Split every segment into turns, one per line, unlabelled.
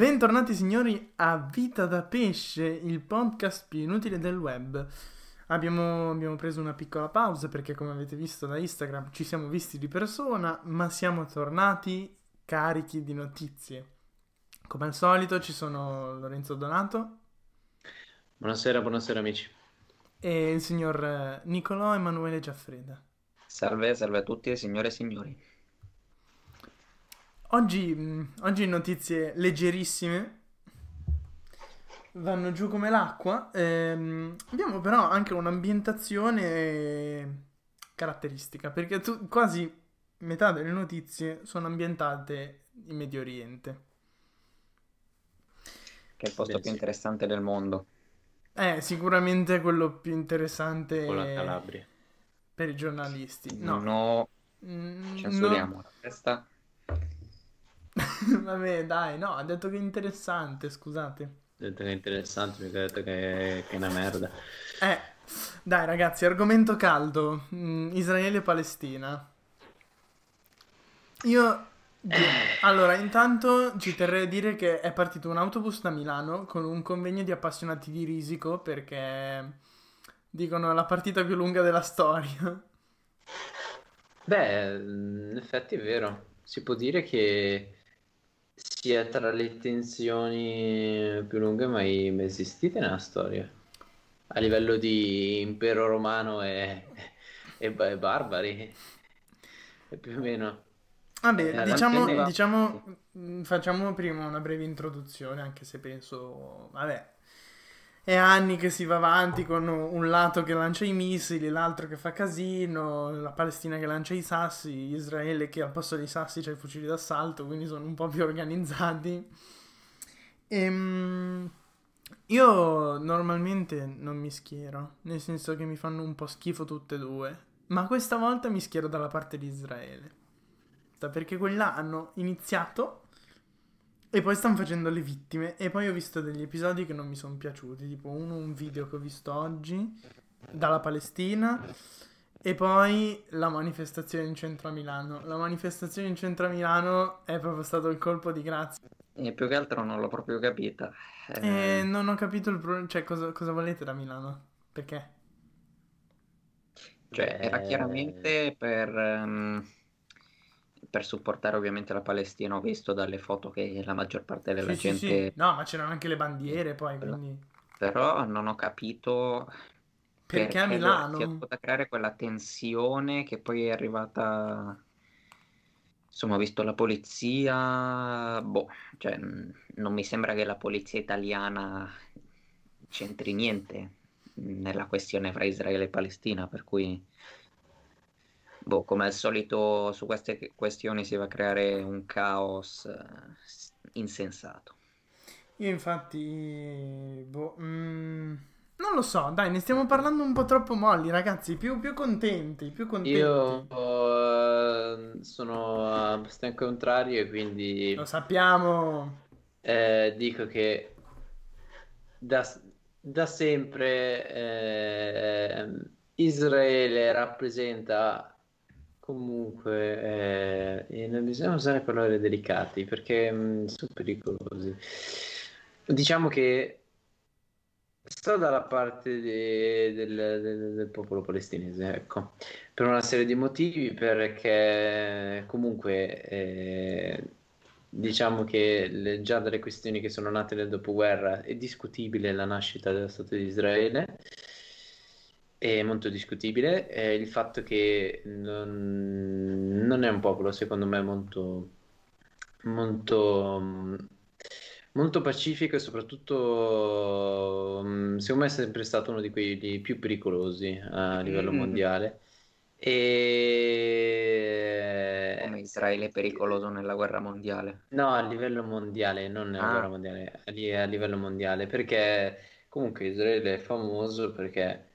Bentornati signori a Vita da Pesce, il podcast più inutile del web. Abbiamo, abbiamo, preso una piccola pausa perché come avete visto da Instagram ci siamo visti di persona, ma siamo tornati carichi di notizie. Come al solito ci sono Lorenzo Donato.
Buonasera, buonasera amici.
E il signor eh, Nicolò Emanuele Giaffreda.
Salve, salve a tutti, signore e signori.
Oggi, mm, oggi notizie leggerissime, vanno giù come l'acqua. Ehm, abbiamo però anche un'ambientazione caratteristica, perché tu, quasi metà delle notizie sono ambientate in Medio Oriente.
Che è il posto Beh, più interessante del mondo.
Eh, sicuramente quello più interessante
con la Calabria.
per i giornalisti. No,
no. Mm, censuriamo no. la testa.
Vabbè, dai, no, ha detto che è interessante, scusate.
Ha detto che è interessante, mi ha detto che, che è una merda.
Eh, dai ragazzi, argomento caldo, mm, Israele e Palestina. Io... Allora, intanto ci terrei a dire che è partito un autobus da Milano con un convegno di appassionati di risico perché dicono la partita più lunga della storia.
Beh, in effetti è vero. Si può dire che sia tra le tensioni più lunghe mai, mai esistite nella storia. A livello di impero romano e, e, e barbari. E più o meno.
Vabbè, eh, diciamo, diciamo, mm, facciamo prima una breve introduzione, anche se penso, vabbè, è anni che si va avanti con un lato che lancia i missili, l'altro che fa casino, la Palestina che lancia i sassi, Israele che al posto dei sassi c'ha i fucili d'assalto, quindi sono un po' più organizzati. Ehm, io normalmente non mi schiero, nel senso che mi fanno un po' schifo tutte e due, ma questa volta mi schiero dalla parte di Israele. Perché quella hanno iniziato e poi stanno facendo le vittime. E poi ho visto degli episodi che non mi sono piaciuti. Tipo uno, un video che ho visto oggi dalla Palestina. E poi la manifestazione in centro a Milano. La manifestazione in centro a Milano è proprio stato il colpo di grazia.
E più che altro non l'ho proprio capita.
Eh... E non ho capito il problema. Cioè, cosa, cosa volete da Milano? Perché?
Cioè, era chiaramente per. Um per supportare ovviamente la Palestina, ho visto dalle foto che la maggior parte della sì, gente... Sì,
sì. No, ma c'erano anche le bandiere poi, quindi...
Però non ho capito
perché, perché a Milano
si è dovuta creare quella tensione che poi è arrivata... Insomma, ho visto la polizia, boh, cioè, non mi sembra che la polizia italiana c'entri niente nella questione fra Israele e Palestina, per cui boh, come al solito su queste questioni si va a creare un caos eh, insensato.
Io infatti, boh, mm, non lo so, dai, ne stiamo parlando un po' troppo molli, ragazzi, più, più contenti, più contenti.
Io uh, sono uh, contrario e quindi...
Lo sappiamo.
Eh, dico che da, da sempre eh, Israele rappresenta Comunque, eh, non bisogna usare parole delicate perché mh, mm, sono pericolosi. Diciamo che sto dalla parte de- del, del- del popolo palestinese, ecco, per una serie di motivi, perché comunque eh, diciamo che le- già dalle questioni che sono nate nel dopoguerra è discutibile la nascita dello Stato di Israele è molto discutibile. È il fatto che non, non, è un popolo, secondo me, molto, molto, molto pacifico e soprattutto, secondo me, è sempre stato uno di quelli più pericolosi a livello mm. mondiale. E...
Come Israele è pericoloso nella guerra mondiale?
No, a livello mondiale, non nella ah. guerra mondiale, a livello mondiale, perché comunque Israele è famoso perché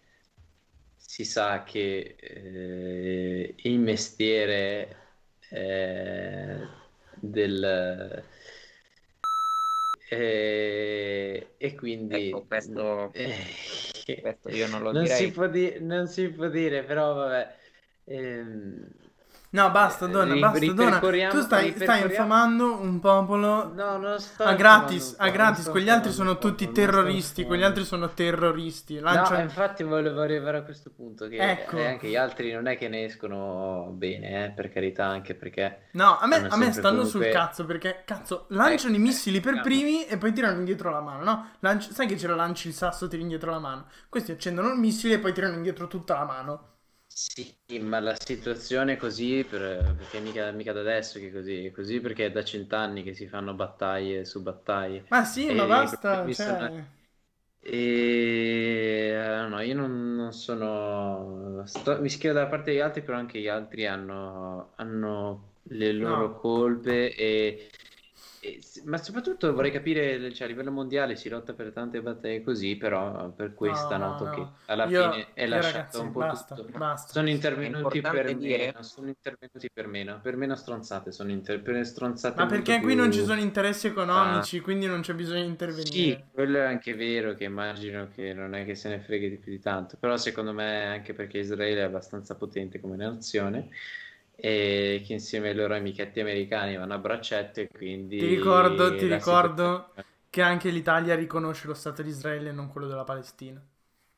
si sa che eh, il mestiere eh, del eh, e quindi
ecco, questo, questo io non lo
non
direi.
si può di- non si può dire però vabbè ehm,
No, basta, Donna,
Ri-
basta, Donna. Tu stai, stai infamando un popolo
No, non sto
a gratis, a gratis. Quegli altri sono tutti terroristi, quegli altri sono terroristi. Lanciano...
No, infatti volevo arrivare a questo punto che
Ecco.
eh, anche gli altri non è che ne escono bene, eh, per carità, anche perché
No, a me, a me stanno
comunque-
sul cazzo perché, cazzo, lanciano
Eh,
i missili per
eh,
primi e poi tirano indietro la mano, no? Lanci- sai che c'era lanci il sasso, tiri indietro la mano. Questi accendono il missile e poi tirano indietro tutta la mano.
Sì, ma la situazione è così per- perché mica, mica da adesso che è così, è così perché è da cent'anni che si fanno battaglie su battaglie.
Ma sì, ma
E
basta,
mi
cioè...
sembra- E eh, no, io non, non sono. sto- mi schiedo dalla parte degli altri, però anche gli altri hanno, hanno le loro
No.
colpe. E- ma soprattutto vorrei capire, cioè, a livello mondiale si lotta per tante battaglie così, però per questa
No,
noto
no,
che alla
Io-
fine è lasciato
ragazzi,
un po'
basta,
tutto.
basta.
Sono intervenuti per
dire-
meno, sono intervenuti per meno, per meno stronzate, sono inter- per stronzate
Ma perché qui
più-
non ci sono interessi economici, quindi non c'è bisogno di
sì,
intervenire.
quello è anche vero che immagino che non è che se ne freghi di più di tanto, però secondo me è anche perché Israele è abbastanza potente come nazione e che insieme ai loro amichetti americani vanno a braccetto e quindi
Ti ricordo, ti ricordo
situazione-
che anche l'Italia riconosce lo Stato di Israele e non quello della Palestina.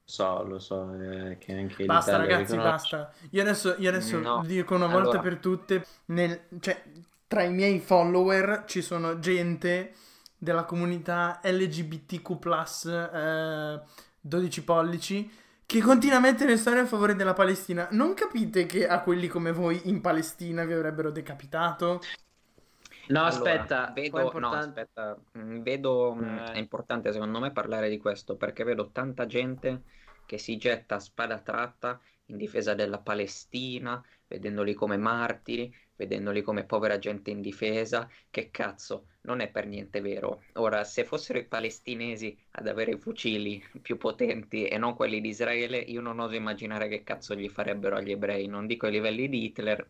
Lo so, lo so, eh, che anche
Basta
l'Italia
ragazzi,
riconosce.
basta. Io adesso, io adesso
No.
dico una volta
Allora.
per tutte, nel- cioè, tra i miei follower ci sono gente della comunità LGBTQ+, eh, 12 pollici, che continua a mettere storie a favore della Palestina. Non capite che a quelli come voi in Palestina vi avrebbero decapitato?
No,
Allora,
aspetta,
vedo, no, aspetta, mm, vedo, mm,
Eh.
è importante secondo me parlare di questo perché vedo tanta gente che si getta a spada tratta in difesa della Palestina, vedendoli come martiri, vedendoli come povera gente indifesa, che cazzo, non è per niente vero. Ora, se fossero i palestinesi ad avere i fucili più potenti e non quelli di Israele, io non oso immaginare che cazzo gli farebbero agli ebrei, non dico ai livelli di Hitler,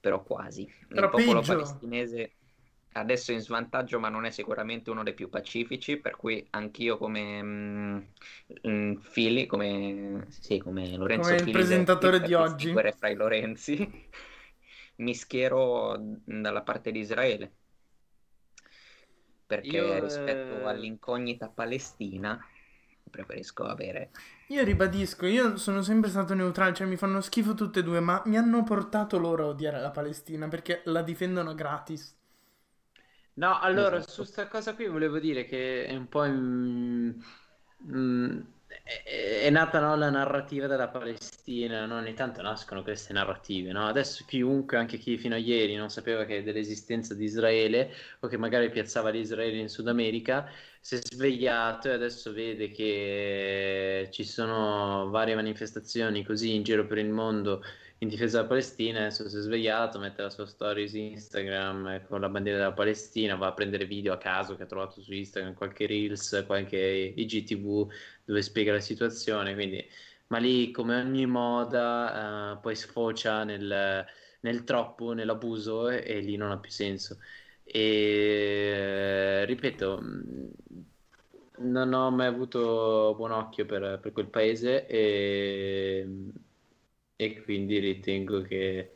però quasi. Il
Però
popolo
peggio.
palestinese adesso è in svantaggio, ma non è sicuramente uno dei più pacifici, per cui anch'io come mm, mm, Fili, come, sì, come Lorenzo
Come il
Fili,
presentatore
per
di oggi.
fra i Lorenzi, mi schiero dalla parte di Israele. Perché
Io,
rispetto
eh,
all'incognita palestina preferisco avere
Io ribadisco, io sono sempre stato neutrale, cioè mi fanno schifo tutte e due, ma mi hanno portato loro a odiare la Palestina perché la difendono gratis.
No, allora,
Esatto.
su sta cosa qui volevo dire che è un po' in- mm, è, è nata no, la narrativa della Palestina, no? Ogni tanto nascono queste narrative, no? Adesso chiunque, anche chi fino a ieri non sapeva che dell'esistenza di Israele o che magari piazzava l'Israele in Sud America, si è svegliato e adesso vede che ci sono varie manifestazioni così in giro per il mondo in difesa della Palestina, adesso si è svegliato, mette la sua story su Instagram con la bandiera della Palestina, va a prendere video a caso che ha trovato su Instagram, qualche Reels, qualche IGTV dove spiega la situazione, quindi, ma lì come ogni moda eh, poi sfocia nel, nel troppo, nell'abuso e, e lì non ha più senso. E ripeto, mh, non ho mai avuto buon occhio per, per quel paese e, e quindi ritengo che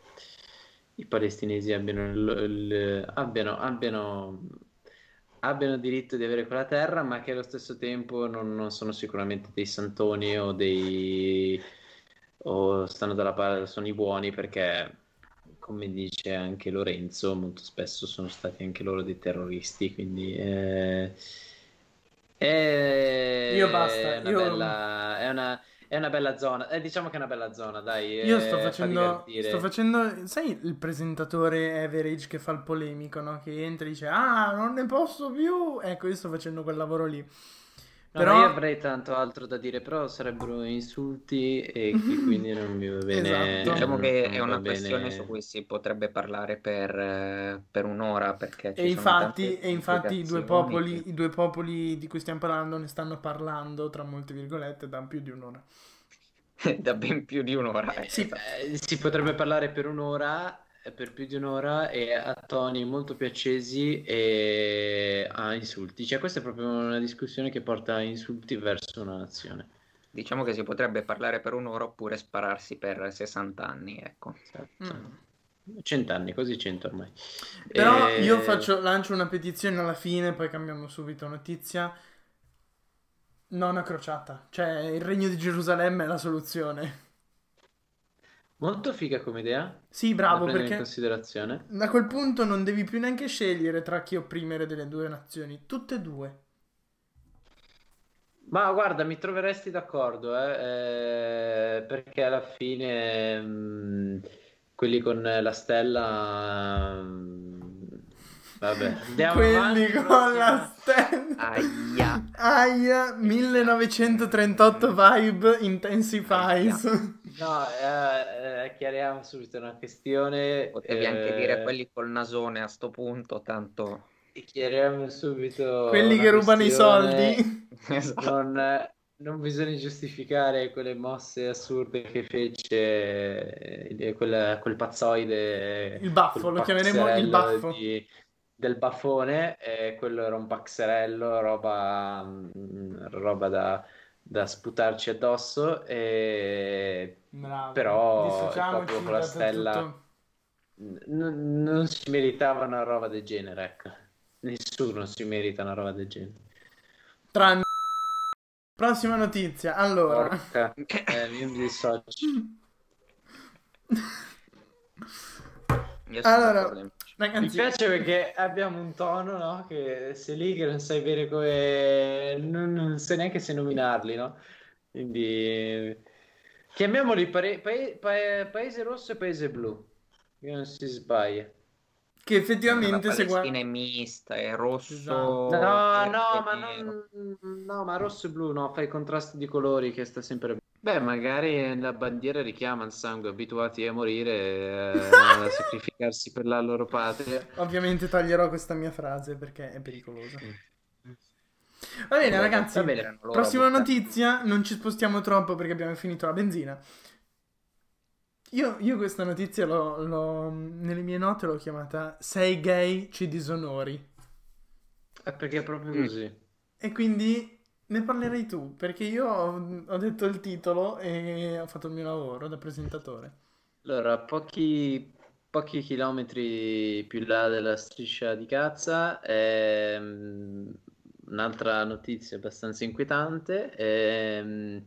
i palestinesi abbiano, il- il- abbiano, abbiano, abbiano diritto di avere quella terra, ma che allo stesso tempo non, non sono sicuramente dei santoni o dei o stanno dalla parte, sono i buoni perché, come dice anche Lorenzo, molto spesso sono stati anche loro dei terroristi, quindi eh, è,
Io basta,
è una
io-
bella, è una, è una bella zona, eh, diciamo che è una bella zona, dai,
Io
eh,
sto
fa
facendo, sto facendo, sai il presentatore average che fa il polemico, no? Che entra e dice, ah, non ne posso più. Ecco, io sto facendo quel lavoro lì.
No,
Però-
io avrei tanto altro da dire, però sarebbero insulti e quindi non mi va bene.
Esatto.
Diciamo che è una
bene.
questione su cui si potrebbe parlare per, eh, per un'ora perché ci
E
sono
infatti,
tante
e infatti i due popoli, i due popoli di cui stiamo parlando ne stanno parlando, tra molte virgolette, da più di un'ora.
da ben più di un'ora.
Sì,
Eh, si potrebbe parlare per un'ora, eh, per più di un'ora, e a toni molto più accesi e a insulti. Cioè, questa è proprio una discussione che porta a insulti verso una nazione.
Diciamo che si potrebbe parlare per un'ora oppure spararsi per 60 anni, ecco.
Esatto.
Mm.
Cent'anni, quasi cento ormai.
Però
E-
io faccio, lancio una petizione alla fine, poi cambiamo subito notizia. Nona crociata. Cioè, il regno di Gerusalemme è la soluzione.
Molto figa come idea,
Sì, bravo,
prendere in
perché
considerazione.
a quel punto non devi più neanche scegliere tra chi opprimere delle due nazioni. Tutte e due.
Ma guarda, mi troveresti d'accordo, eh, eh, perché alla fine mh, quelli con la stella, mh, vabbè, andiamo
Quelli
avanti,
con
prossima.
la stella.
Aia.
Aia, 1938 vibe intensifies.
No, eh, eh, chiariamo subito una questione.
Potevi
eh,
anche dire quelli col nasone a sto punto, tanto...
Chiariamo subito
Quelli che rubano i soldi.
Esatto.
Non, non bisogna giustificare quelle mosse assurde che fece eh, quel, quel pazzoide,
Il baffo, lo chiameremo il baffo.
di- del baffone, quello era un paxerello, roba, mm, roba da, da sputarci addosso, e
Bravo.
Però popolo con la stella-
tutto.
n- non si meritava una roba del genere, ecco. Nessuno si merita una roba del genere.
Tranne. Prossima notizia. Allora.
Porca, eh, io mi dissocio.
Allora,
Mi piace perché abbiamo un tono, no? Che sei lì che non sai bene come... Non, non sai neanche se nominarli, no? Quindi... Chiamiamoli pare- pae- pae- Paese Rosso e Paese Blu. Che non si sbaglia.
che effettivamente
la
se.
Palestina è mista, è rosso...
Esatto.
No, no,
e
ma non... No, ma rosso e blu, no, fai il contrasto di colori che sta sempre... Beh, magari la bandiera richiama il sangue, abituati a morire, eh, a sacrificarsi per la loro patria.
Ovviamente taglierò questa mia frase perché è pericolosa. Va bene,
Vabbè,
ragazzi.
va bene.
Prossima notizia. Non ci spostiamo troppo perché abbiamo finito la benzina. Io, io questa notizia l'ho, l'ho- nelle mie note l'ho chiamata Sei gay, ci disonori.
Eh, perché è proprio
Mm.
così.
E quindi ne parlerai tu, perché io ho, detto il titolo e ho fatto il mio lavoro da presentatore.
Allora, pochi, pochi chilometri più là della striscia di Gaza, ehm, un'altra notizia abbastanza inquietante. ehm,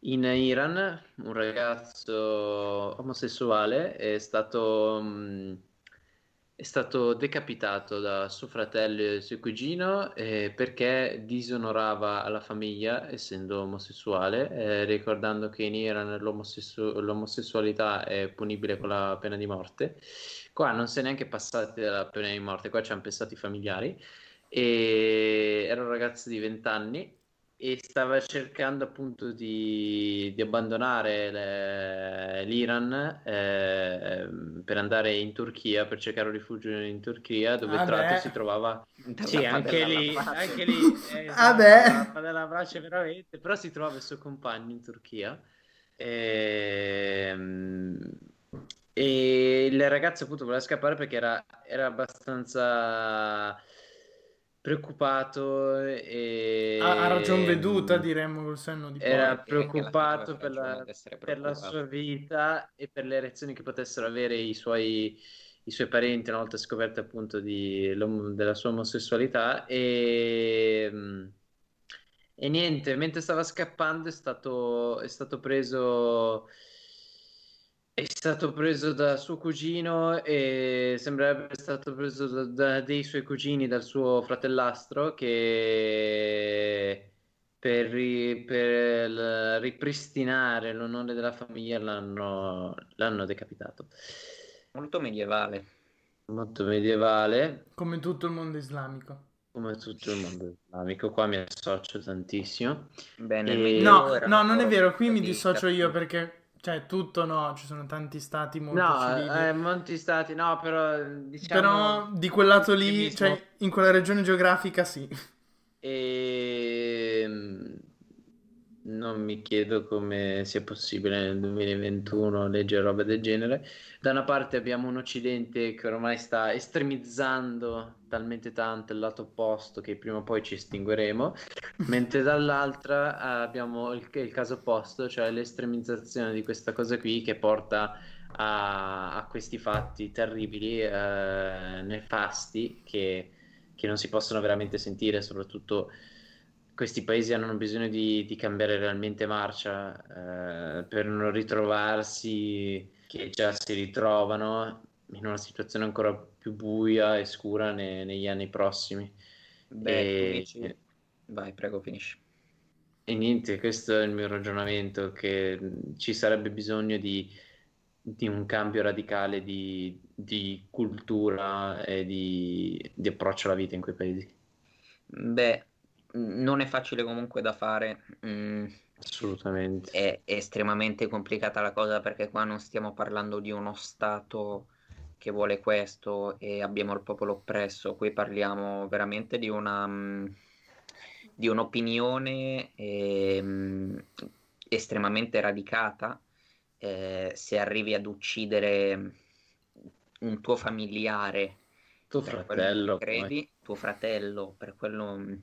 in Iran un ragazzo omosessuale è stato, mh, è stato decapitato da suo fratello e suo cugino eh, perché disonorava la famiglia essendo omosessuale, eh, ricordando che in Iran l'omosessu- l'omosessualità è punibile con la pena di morte. Qua non si è neanche passati dalla pena di morte, qua ci hanno pensato i familiari. E era un ragazzo di 20 anni e stava cercando appunto di, di abbandonare le- l'Iran eh, per andare in Turchia per cercare un rifugio in Turchia dove tra
Vabbè.
l'altro si trovava sì, anche lì,
alla brace.
anche lì eh, esatto,
Vabbè.
la padella brace veramente, però si trova il suo compagno in Turchia Ehm, e il ragazzo appunto voleva scappare perché era, era abbastanza preoccupato e
Ha, ha ragion veduta, diremmo col senno di poi.
era preoccupato
la
per la, per la sua vita e per le reazioni che potessero avere i suoi, i suoi parenti una volta scoperto appunto di, della sua omosessualità e, e niente, mentre stava scappando è stato, è stato preso è stato preso da suo cugino e sembrerebbe essere stato preso da, da dei suoi cugini, dal suo fratellastro, che per, ri- per ripristinare l'onore della famiglia l'hanno l'hanno decapitato.
Molto medievale.
Molto medievale,
Come tutto il mondo islamico.
come tutto il mondo islamico. Qua mi associo tantissimo.
Bene,
E-
No, no, non è vero, qui mi
di
dissocio io perché, cioè, tutto no, ci sono tanti stati molto
No,
civili.
eh, molti stati, no, però diciamo...
Però di quel lato lì, cioè, in quella regione geografica sì.
E mm, non mi chiedo come sia possibile nel 2021 leggere roba del genere. Da una parte abbiamo un Occidente che ormai sta estremizzando talmente tanto il lato opposto che prima o poi ci estingueremo, mentre dall'altra eh, abbiamo il, il caso opposto, cioè l'estremizzazione di questa cosa qui che porta a, a questi fatti terribili, eh, nefasti, che, che non si possono veramente sentire, soprattutto questi paesi hanno bisogno di, di cambiare realmente marcia eh, per non ritrovarsi che già si ritrovano in una situazione ancora più buia e scura ne, negli anni prossimi.
Beh, e, dici... Vai, prego, finisci.
E niente, questo è il mio ragionamento, che ci sarebbe bisogno di, di un cambio radicale di, di cultura e di, di approccio alla vita in quei paesi.
Beh, non è facile comunque da fare.
Mm, Assolutamente.
È, è, estremamente complicata la cosa perché qua non stiamo parlando di uno Stato che vuole questo e abbiamo il popolo oppresso, qui parliamo veramente di una... Mm, di un'opinione eh, estremamente radicata. Eh, se arrivi ad uccidere un tuo familiare,
tuo fratello,
credi, tuo fratello per quello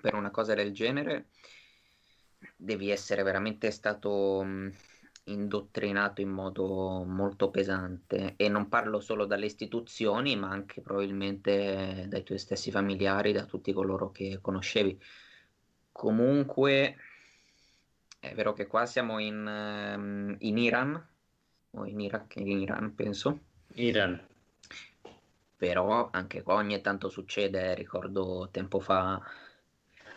per una cosa del genere devi essere veramente stato mm, indottrinato in modo molto pesante e non parlo solo dalle istituzioni ma anche probabilmente dai tuoi stessi familiari, da tutti coloro che conoscevi. Comunque è vero che qua siamo in, ehm, in Iran o in Iraq, in Iran penso.
Iran.
Però anche qua ogni tanto succede, ricordo tempo fa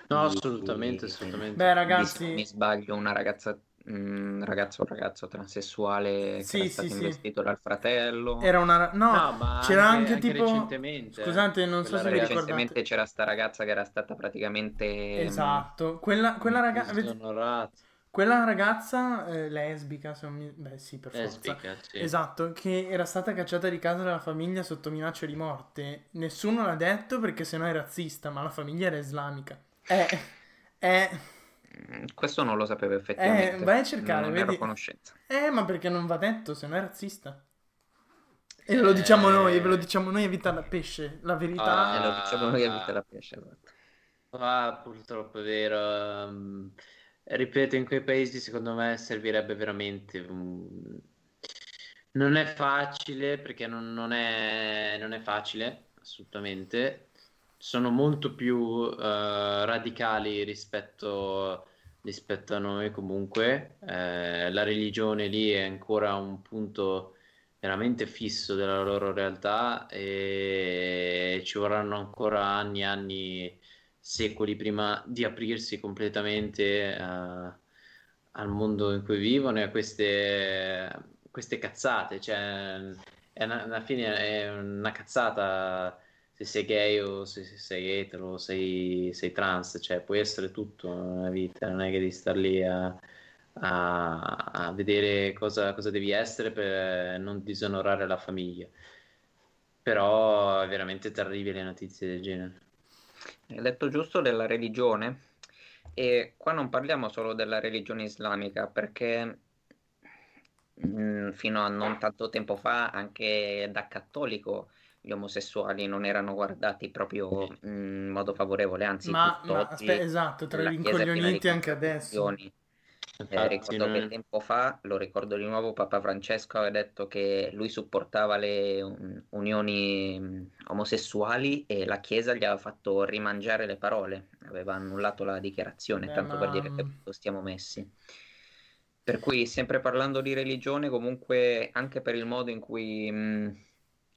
No, assolutamente, assolutamente.
Beh, ragazzi,
mi sbaglio, una ragazza un ragazzo o ragazzo transessuale che
sì,
era stato
sì,
investito sì. dal fratello.
Era una no, no c'era anche, anche, tipo
recentemente.
Scusate, non so se
recentemente
ricordate.
c'era sta ragazza che era stata praticamente
Esatto, quella, quella ragazza quella ragazza eh, lesbica, se mi... beh sì, per
lesbica,
forza.
Sì.
Esatto, che era stata cacciata di casa dalla famiglia sotto minaccia di morte. Nessuno l'ha detto perché sennò è razzista, ma la famiglia era islamica. Eh, eh,
Questo non lo sapevo effettivamente.
Eh, vai a cercare,
non
vedi?
a conoscenza.
Eh, ma perché non va detto, se no è razzista. E lo diciamo noi, ve lo diciamo noi, evita la pesce, la verità.
Ah, e lo diciamo noi, evita la pesce.
Esatto. Ah, purtroppo è vero. Um, ripeto, in quei paesi secondo me servirebbe veramente... Non è facile, perché non, non, è, non è facile, assolutamente, sono molto più uh, radicali rispetto, rispetto, a noi comunque. Eh, la religione lì è ancora un punto veramente fisso della loro realtà e ci vorranno ancora anni e anni, secoli prima di aprirsi completamente uh, al mondo in cui vivono e a queste, queste cazzate. Cioè, una, alla fine è una cazzata se sei gay o se sei etero o sei, sei, trans, cioè puoi essere tutto nella vita, non è che devi star lì a, a, a vedere cosa, cosa, devi essere per non disonorare la famiglia. Però è veramente terribile notizie del genere.
Hai detto giusto della religione e qua non parliamo solo della religione islamica perché mh, mm, fino a non tanto tempo fa anche da cattolico gli omosessuali non erano guardati proprio in modo favorevole, anzi,
ma, ma aspe- esatto, tra gli incoglioniti anche adesso.
Eh, ricordo non... che tempo fa, lo ricordo di nuovo, Papa Francesco aveva detto che lui supportava le un, unioni omosessuali e la Chiesa gli aveva fatto rimangiare le parole, aveva annullato la dichiarazione, Beh, tanto ma... per dire che stiamo messi. Per cui, sempre parlando di religione, comunque anche per il modo in cui... Mh,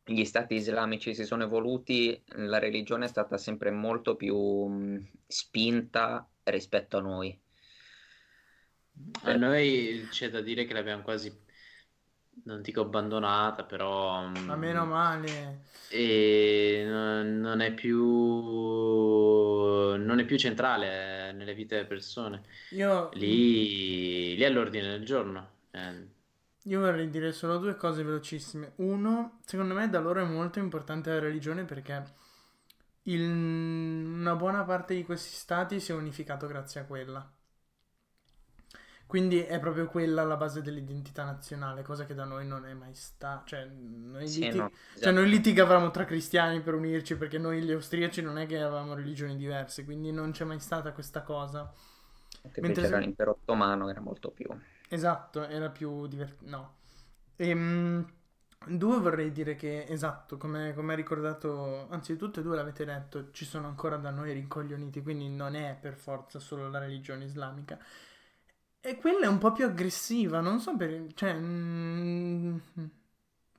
gli stati islamici si sono evoluti, la religione è stata sempre molto più mh, spinta rispetto a noi.
A noi c'è da dire che l'abbiamo quasi, non dico abbandonata, però...
Ma meno male.
E non è più, non è più centrale nelle vite delle persone.
Io...
Lì, lì è l'ordine del giorno. Eh.
Io vorrei dire solo due cose velocissime. Uno, secondo me da loro è molto importante la religione perché il, una buona parte di questi stati si è unificato grazie a quella. Quindi è proprio quella la base dell'identità nazionale, cosa che da noi non è mai stata. Cioè, noi,
sì,
liti-
no,
esatto. cioè, noi litigavamo tra cristiani per unirci perché noi gli austriaci non è che avevamo religioni diverse, quindi non c'è mai stata questa cosa.
Mentre c'era se... l'impero ottomano, era molto più
Esatto, era più divertente. No. Ehm, due vorrei dire che, esatto, come, come hai ricordato, anzi tutte e due l'avete detto, ci sono ancora da noi rincoglioniti, quindi non è per forza solo la religione islamica. E quella è un po' più aggressiva, non so per... cioè... mm,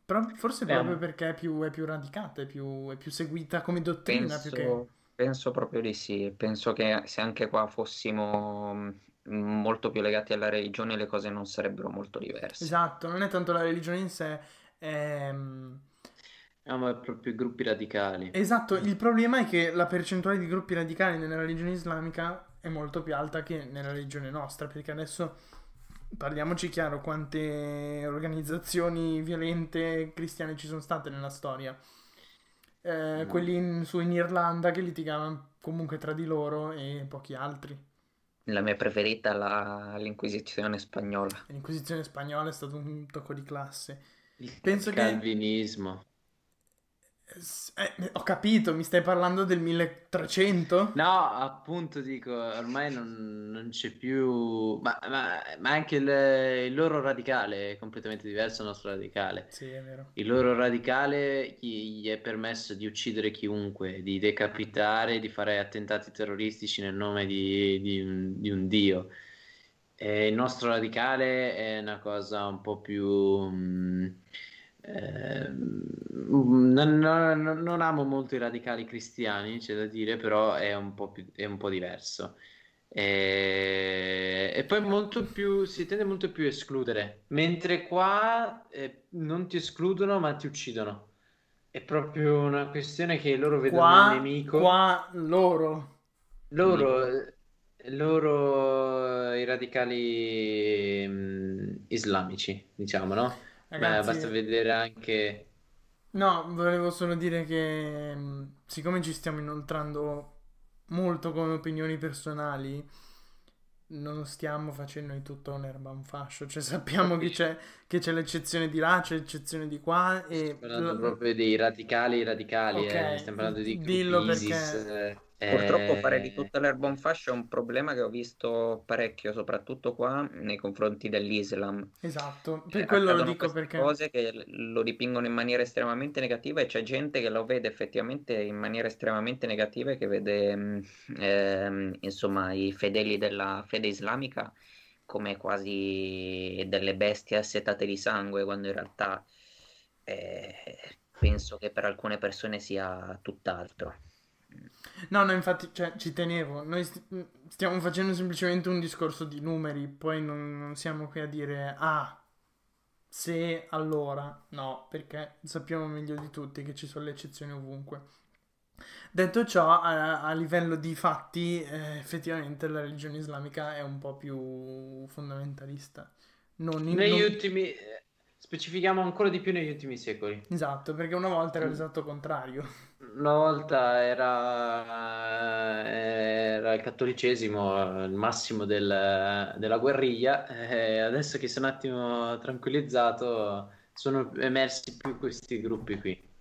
però forse
Beh,
proprio perché è più, è più radicata, è più, è più seguita come dottrina più che...
Penso, penso proprio di sì. Penso che se anche qua fossimo mh, molto più legati alla religione, le cose non sarebbero molto diverse.
Esatto, non è tanto la religione in sé, è...
No, ma proprio i gruppi radicali.
Esatto, il problema è che la percentuale di gruppi radicali nella religione islamica è molto più alta che nella religione nostra, perché adesso parliamoci chiaro quante organizzazioni violente cristiane ci sono state nella storia. Eh,
Mm.
quelli in- su in Irlanda che litigavano comunque tra di loro e pochi altri.
La mia preferita è la- l'Inquisizione spagnola.
L'Inquisizione spagnola è stato un tocco di classe.
Il
Penso che... eh, ho capito, mi stai parlando del 1300?
No, appunto dico, ormai non, non c'è più... Ma, ma- ma anche il, il loro radicale è completamente diverso dal nostro radicale.
Sì, è vero.
Il loro radicale gli, gli è permesso di uccidere chiunque, di decapitare, di fare attentati terroristici nel nome di, di un, di un dio. E il nostro radicale è una cosa un po' più... mm, ehm, non, non- non amo molto i radicali cristiani, c'è da dire, però è un po' più, è un po' diverso. E, e poi molto più, si tende molto più a escludere, mentre qua eh, non ti escludono ma ti uccidono. È proprio una questione che loro vedono il
Qua,
nemico.
qua loro.
Loro, loro, i radicali mm, islamici, diciamo, no? Beh,
Ragazzi,
basta vedere anche...
no, volevo solo dire che mh, siccome ci stiamo inoltrando molto come opinioni personali, non stiamo facendo di tutto un'erba un fascio, cioè sappiamo che c'è che c'è l'eccezione di là, c'è l'eccezione di qua e
Stiamo parlando proprio dei radicali radicali, eh,
ok,
Stiamo parlando di
dillo
ISIS,
perché
eh,
Purtroppo fare di
eh,
tutta l'erba un fascio è un problema che ho visto parecchio, soprattutto qua nei confronti dell'Islam.
esatto,
Cioè,
per quello lo dico perché
cose che lo dipingono in maniera estremamente negativa e c'è gente che lo vede effettivamente in maniera estremamente negativa e che vede, ehm, insomma, i fedeli della fede islamica come quasi delle bestie assetate di sangue, quando in realtà eh, penso che per alcune persone sia tutt'altro.
No, no, infatti, cioè, ci tenevo. Noi st- stiamo facendo semplicemente un discorso di numeri, poi non, non siamo qui a dire ah, se allora, no, perché sappiamo meglio di tutti che ci sono le eccezioni ovunque. Detto ciò, a, a livello di fatti, eh, effettivamente la religione islamica è un po' più fondamentalista. Non in-
negli
non-
ultimi... eh, Specifichiamo ancora di più negli ultimi secoli.
Esatto, perché una volta era l'esatto contrario.
Una volta era, era il cattolicesimo il massimo del- della guerriglia, e adesso che sono un attimo tranquillizzato, sono emersi più questi gruppi qui.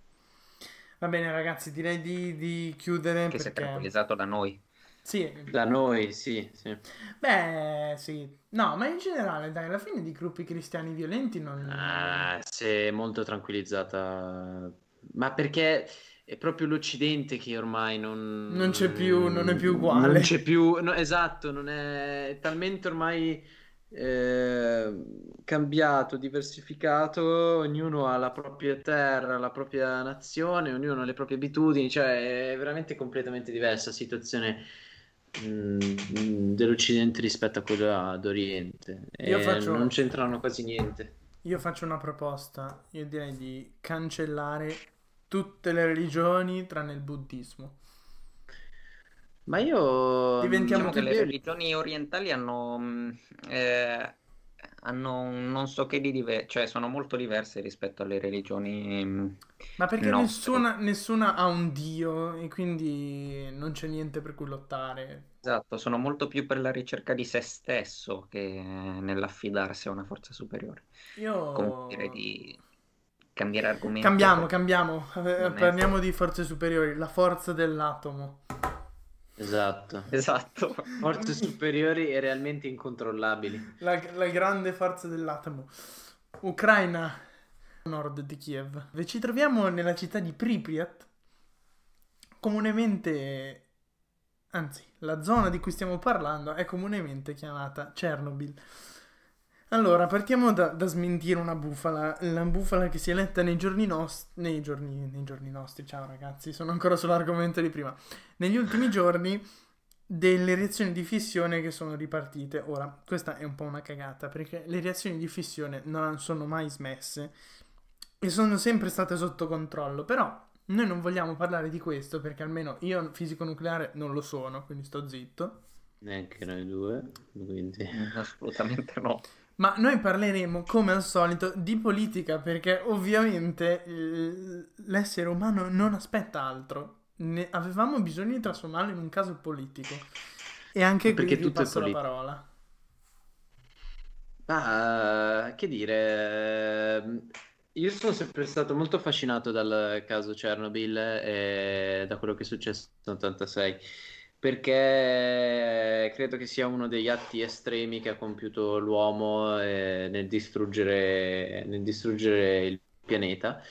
Va bene, ragazzi, direi di, di chiudere
Che si è
perché...
tranquillizzato da noi.
Sì,
Da noi, sì, sì.
beh, sì. No, ma in generale, dai, alla fine di gruppi cristiani violenti non...
Ah, si è molto tranquillizzata, ma perché è proprio l'Occidente che ormai non...
Non c'è più- non è più uguale.
Non c'è più, no, esatto, non è, è talmente ormai eh, cambiato, diversificato, ognuno ha la propria terra, la propria nazione, ognuno ha le proprie abitudini, cioè è veramente completamente diversa la situazione mm, dell'Occidente rispetto a quella d'Oriente. E
faccio-
non c'entrano quasi niente.
Io faccio una proposta, io direi di cancellare tutte le religioni tranne il buddismo.
Ma io
Diventiamo
Diciamo che le religioni orientali hanno, mh, eh, hanno non so che di diverso, cioè sono molto diverse rispetto alle religioni mh,
Ma perché nessuna, nessuna ha un dio e quindi non c'è niente per cui lottare.
Esatto, sono molto più per la ricerca di se stesso che nell'affidarsi a una forza superiore.
Io...
Comunque direi di cambiare argomento.
Cambiamo, cambiamo. Eh, Parliamo di forze superiori, la forza dell'atomo.
Esatto.
Esatto.
Forze superiori e realmente incontrollabili.
La, la grande forza dell'atomo. Ucraina, nord di Kiev. Ci troviamo nella città di Pripyat, comunemente, anzi, la zona di cui stiamo parlando è comunemente chiamata Chernobyl. Allora, partiamo da, da, smentire una bufala. La bufala che si è letta nei giorni nostri. Nei giorni, nei giorni nostri, ciao ragazzi, sono ancora sull'argomento di prima. Negli ultimi giorni delle reazioni di fissione che sono ripartite. Ora, questa è un po' una cagata perché le reazioni di fissione non sono mai smesse e sono sempre state sotto controllo. Però noi non vogliamo parlare di questo perché almeno io fisico nucleare non lo sono, quindi sto zitto.
Neanche noi due, quindi
assolutamente no.
Ma noi parleremo, come al solito, di politica perché ovviamente l'essere umano non aspetta altro. Ne avevamo bisogno di trasformarlo in un caso politico. E anche
perché
qui ti passo la parola.
Ah, che dire, io sono sempre stato molto affascinato dal caso Chernobyl e da quello che è successo nel 86 perché credo che sia uno degli atti estremi che ha compiuto l'uomo eh, nel, distruggere, nel distruggere il pianeta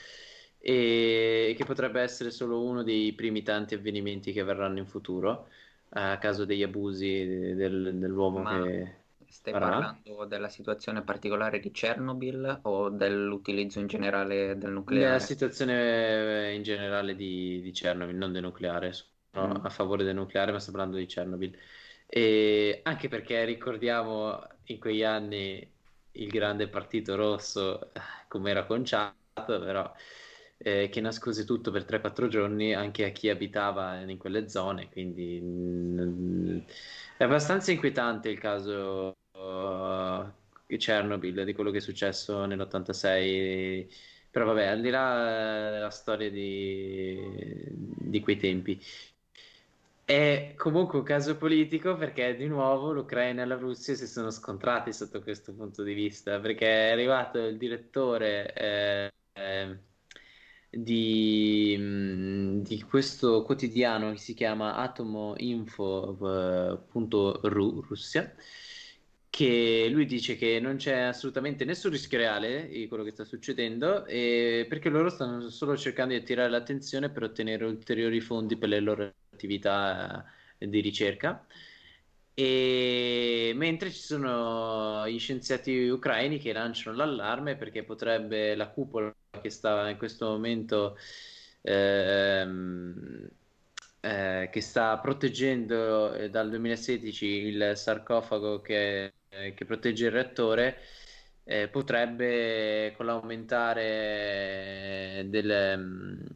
e che potrebbe essere solo uno dei primi tanti avvenimenti che verranno in futuro a caso degli abusi del, dell'uomo Ma che
stai farà. parlando della situazione particolare di Chernobyl o dell'utilizzo in generale del nucleare?
Della situazione in generale di, di Chernobyl, non del nucleare. A favore del nucleare, ma sto parlando di Chernobyl. E anche perché ricordiamo in quegli anni il grande partito rosso eh, come era conciato, però eh, che nascose tutto per 3-4 giorni anche a chi abitava in quelle zone, quindi mh, mm, è abbastanza inquietante il caso uh, Chernobyl, di quello che è successo nell'86, però vabbè, al di là della storia di, di quei tempi. È comunque un caso politico perché di nuovo l'Ucraina e la Russia si sono scontrati sotto questo punto di vista, perché è arrivato il direttore eh, eh, di, mm, di, questo quotidiano che si chiama atomoinfo.ru Russia che lui dice che non c'è assolutamente nessun rischio reale di quello che sta succedendo perché loro stanno solo cercando di attirare l'attenzione per ottenere ulteriori fondi per le loro attività eh, di ricerca. E mentre ci sono gli scienziati ucraini che lanciano l'allarme perché potrebbe la cupola che sta in questo momento ehm, eh, che sta proteggendo eh, dal 2016 il sarcofago che, eh, che protegge il reattore eh, potrebbe con l'aumentare del,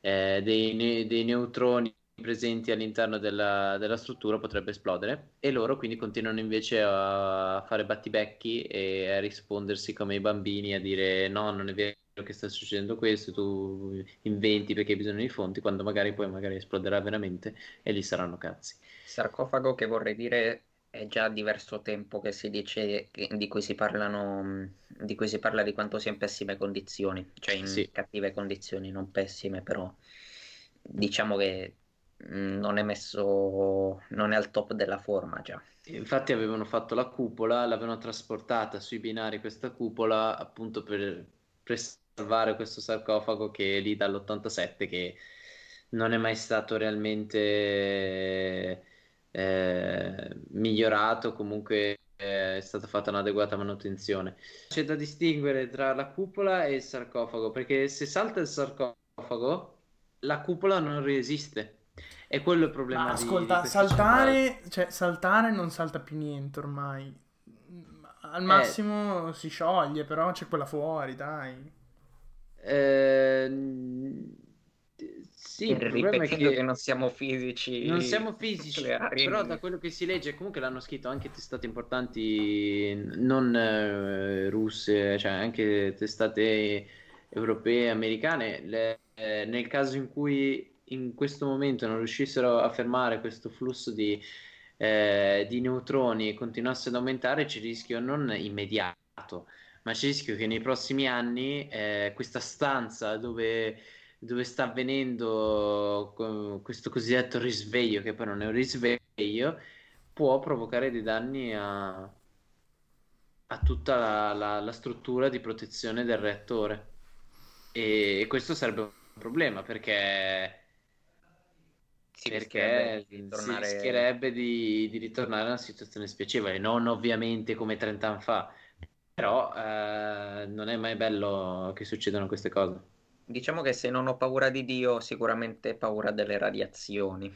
eh, dei, dei neutroni presenti all'interno della, della, struttura potrebbe esplodere. E loro quindi continuano invece a fare battibecchi e a rispondersi come i bambini a dire no non è vero che sta succedendo questo tu inventi perché hai bisogno di fonti quando magari poi magari esploderà veramente e lì saranno cazzi.
Sarcofago che vorrei dire è già diverso tempo che si dice che, di cui si parlano di cui si parla di quanto sia in pessime condizioni cioè in sì. cattive condizioni non pessime però diciamo che non è messo, non è al top della forma già.
Infatti avevano fatto la cupola, l'avevano trasportata sui binari questa cupola appunto per, salvare questo sarcofago che è lì dall'87 che non è mai stato realmente eh, migliorato, comunque eh, è stata fatta un'adeguata manutenzione. C'è da distinguere tra la cupola e il sarcofago, perché se salta il sarcofago, la cupola non resiste. E quello è il problema. Ma
ascolta, di, saltare, cioè, saltare non salta più niente ormai. Al eh. massimo eh, si scioglie, però c'è quella fuori, dai.
Eh, sì, il problema è che...
che non siamo fisici.
Non siamo fisici, però da quello che si legge, comunque l'hanno scritto anche testate importanti non eh, russe, cioè anche testate europee, americane. Le, eh, nel caso in cui in questo momento non riuscissero a fermare questo flusso di, eh, di neutroni e continuasse ad aumentare, c'è il rischio non immediato, ma c'è il rischio che nei prossimi anni eh, questa stanza dove, dove sta avvenendo questo cosiddetto risveglio, che poi non è un risveglio, può provocare dei danni a, a tutta la, la, la struttura di protezione del reattore. E, e questo sarebbe un problema perché
Si
perché
rischierebbe di
si
tornare...
rischierebbe di, di ritornare a una situazione spiacevole, non ovviamente come 30 anni fa, però eh, non è mai bello che succedano queste cose.
Diciamo che se non ho paura di Dio, sicuramente paura delle radiazioni.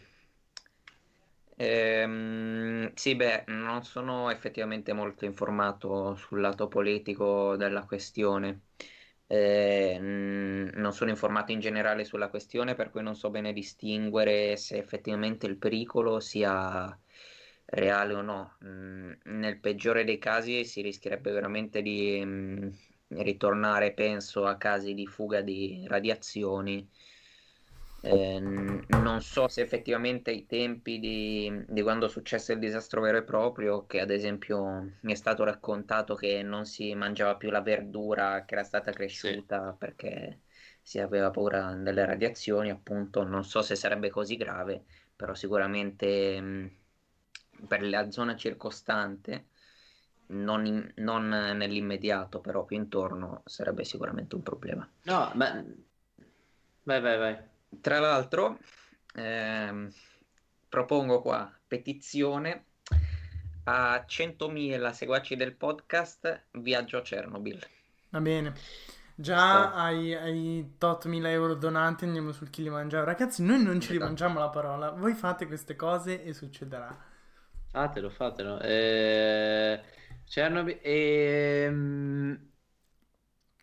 Ehm, sì, beh, non sono effettivamente molto informato sul lato politico della questione. Eh, mm, non sono informato in generale sulla questione, per cui non so bene distinguere se effettivamente il pericolo sia reale o no. Mm, nel peggiore dei casi si rischierebbe veramente di mm, ritornare, penso, a casi di fuga di radiazioni. Eh, non so se effettivamente ai tempi di, di quando successe il disastro vero e proprio, che ad esempio mi è stato raccontato che non si mangiava più la verdura che era stata
Sì.
cresciuta perché si aveva paura delle radiazioni, appunto, non so se sarebbe così grave, però sicuramente mh, per la zona circostante, non, in- non nell'immediato, però qui intorno sarebbe sicuramente un problema.
No, ma vai, vai, vai.
Tra l'altro, ehm, propongo qua petizione a 100.000 seguaci del podcast Viaggio a Chernobyl.
Va bene. Già ai, ai tot mila euro donati andiamo sul chi li mangiamo. Ragazzi, noi non ci
Esatto.
rimangiamo la parola. Voi fate queste cose e succederà.
Fatelo, fatelo. Eh, Chernobyl, ehm,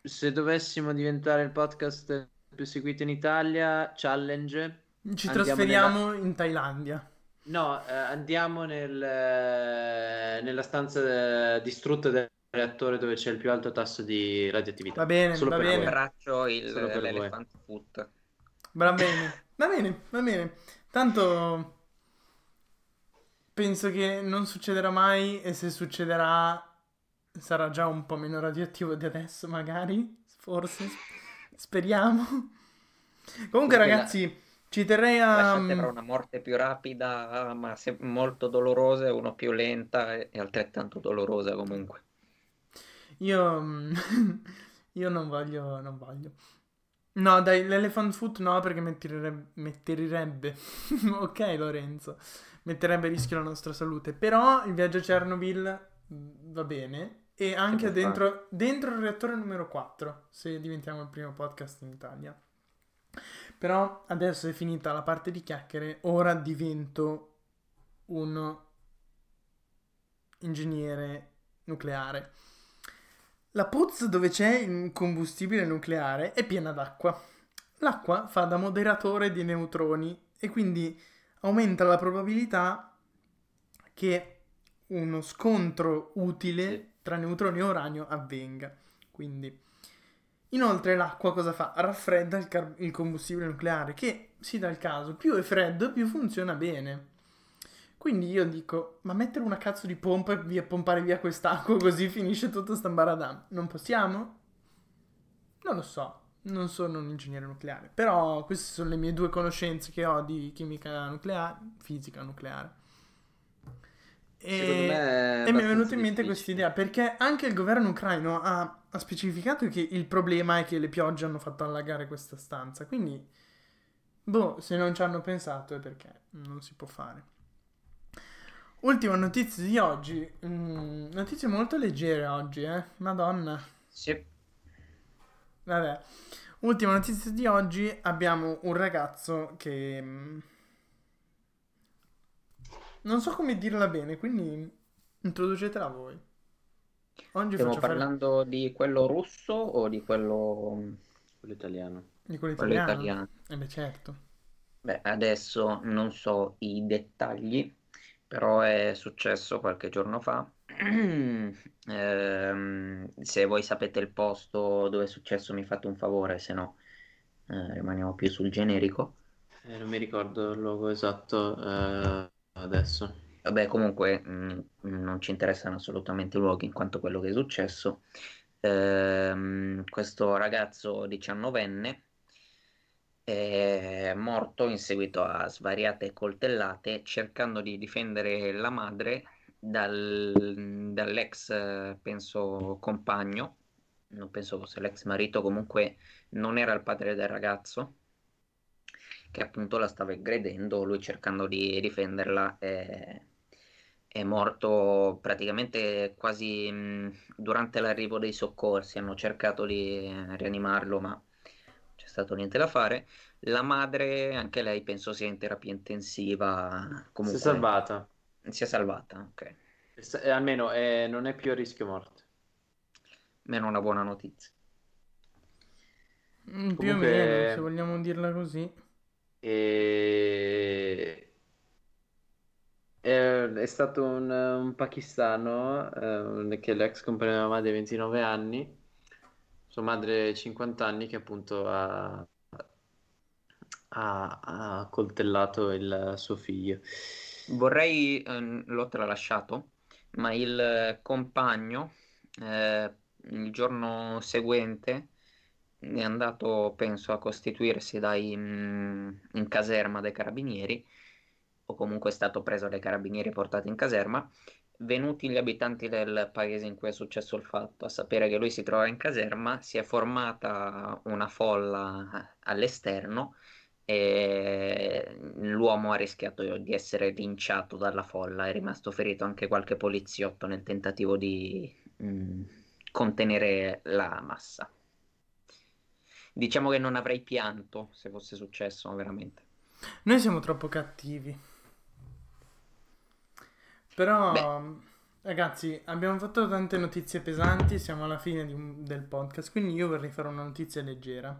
se dovessimo diventare il podcast più seguito in Italia, challenge.
Ci
Andiamo
trasferiamo in Thailandia.
No, eh, andiamo nel, eh, nella stanza eh, distrutta del reattore dove c'è il più alto tasso di radioattività.
Va bene,
Solo
va
per
bene.
Braccio il,
Solo per voi.
l'elephant foot.
Va bene, va bene, va bene. Tanto penso che non succederà mai e se succederà sarà già un po' meno radioattivo di adesso, magari, forse. Speriamo. Comunque,
la-
ragazzi, ci terrei a...
Lasciate avrà una morte più rapida, ma se- molto dolorosa, e uno più lenta e altrettanto dolorosa comunque.
Io, mm, io non voglio, non voglio. No, dai, l'elephant foot no, perché metterebbe, metterebbe, ok Lorenzo, metterebbe a rischio la nostra salute. Però il viaggio a Chernobyl mm, va bene. E anche dentro, dentro il reattore numero 4, se diventiamo il primo podcast in Italia. Però adesso è finita la parte di chiacchiere, ora divento un ingegnere nucleare. La puzza dove c'è il combustibile nucleare è piena d'acqua. L'acqua fa da moderatore di neutroni e quindi aumenta la probabilità che uno scontro utile
Sì.
tra neutroni e uranio avvenga. Quindi, inoltre, l'acqua cosa fa? Raffredda il, car- il combustibile nucleare, che si dà il caso, più è freddo, più funziona bene. Quindi io dico, ma mettere una cazzo di pompa e via, pompare via quest'acqua così finisce tutto sta baradam. Non possiamo? Non lo so, non sono un ingegnere nucleare, però queste sono le mie due conoscenze che ho di chimica nucleare, fisica nucleare. E, e mi è venuta in mente questa idea perché anche il governo ucraino ha, ha specificato che il problema è che le piogge hanno fatto allagare questa stanza. Quindi, boh, se non ci hanno pensato è perché non si può fare. Ultima notizia di oggi. Mm, notizie molto leggere oggi, eh. Madonna.
Sì.
Vabbè. Ultima notizia di oggi. Abbiamo un ragazzo che. mm, Non so come dirla bene, quindi introducetela voi. Oggi
Stiamo
faccio fare
parlando di quello russo o di quello,
Quello italiano.
di quello
quello
italiano.
italiano?
Eh beh, certo.
Beh, adesso non so i dettagli, però è successo qualche giorno fa. Ehm, se voi sapete il posto dove è successo, mi fate un favore, se no eh, rimaniamo più sul generico.
Eh, non mi ricordo il luogo esatto eh, adesso.
Vabbè, comunque mh, non ci interessano assolutamente i luoghi in quanto quello che è successo. Ehm, questo ragazzo 19enne è morto in seguito a svariate coltellate cercando di difendere la madre dal- dall'ex, penso, compagno, non penso fosse l'ex marito, comunque non era il padre del ragazzo, che appunto la stava aggredendo, lui cercando di difenderla è, è morto praticamente quasi mh, durante l'arrivo dei soccorsi, hanno cercato di rianimarlo, ma c'è stato niente da fare. La madre, anche lei penso sia in terapia intensiva,
Si è
comunque
salvata.
Si è salvata, ok.
E almeno eh, non è più a rischio morte.
Meno una buona notizia.
Mm, Più o
Comunque-
meno, se vogliamo dirla così.
E... È, è stato un, un pakistano eh, che è l'ex compagno della madre di 29 anni, sua madre 50 anni, che appunto ha, ha, ha coltellato il suo figlio.
Vorrei, ehm, l'ho tralasciato, ma il compagno eh, il giorno seguente è andato, penso, a costituirsi dai, mm, in caserma dai carabinieri, o comunque è stato preso dai carabinieri e portato in caserma. Venuti gli abitanti del paese in cui è successo il fatto a sapere che lui si trova in caserma, si è formata una folla all'esterno e l'uomo ha rischiato di essere linciato dalla folla, è rimasto ferito anche qualche poliziotto nel tentativo di mm, contenere la massa. Diciamo che non avrei pianto se fosse successo veramente.
Noi siamo troppo cattivi. Però, ragazzi, abbiamo fatto tante notizie pesanti, siamo alla fine un- del podcast, quindi io vorrei fare una notizia leggera.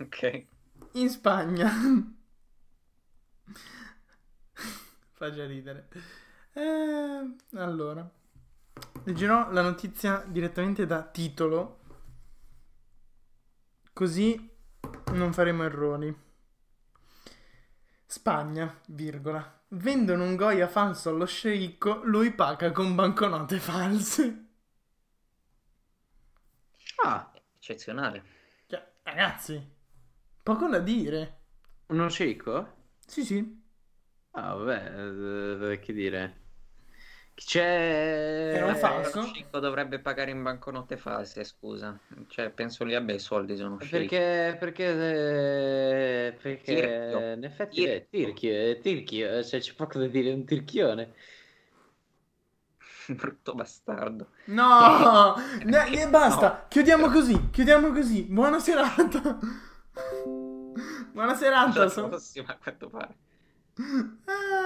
Ok.
In Spagna. Fa già ridere. Eh, allora, leggerò la notizia direttamente da titolo, così non faremo errori. Spagna, virgola. Vendono un Goya falso allo sceicco, lui paga con banconote false.
Ah,
Eccezionale.
Cioè, ragazzi, poco da dire.
uno sceicco?
Sì, sì.
Ah, vabbè, eh, che dire. C'è...
Era un
Eh,
falso?
lo scicco dovrebbe pagare in banconote false, scusa. Cioè, penso li abbia i soldi, sono scicco.
Perché, perché, eh, perché
Tirchio.
in effetti è tirchio, è tirchio, cioè c'è poco da dire, è un tirchione.
Brutto bastardo.
No, ne- ne- basta.
No.
Chiudiamo così. Chiudiamo così. Buona serata. Buona serata.
La
so-
prossima, a quanto pare.
Ah.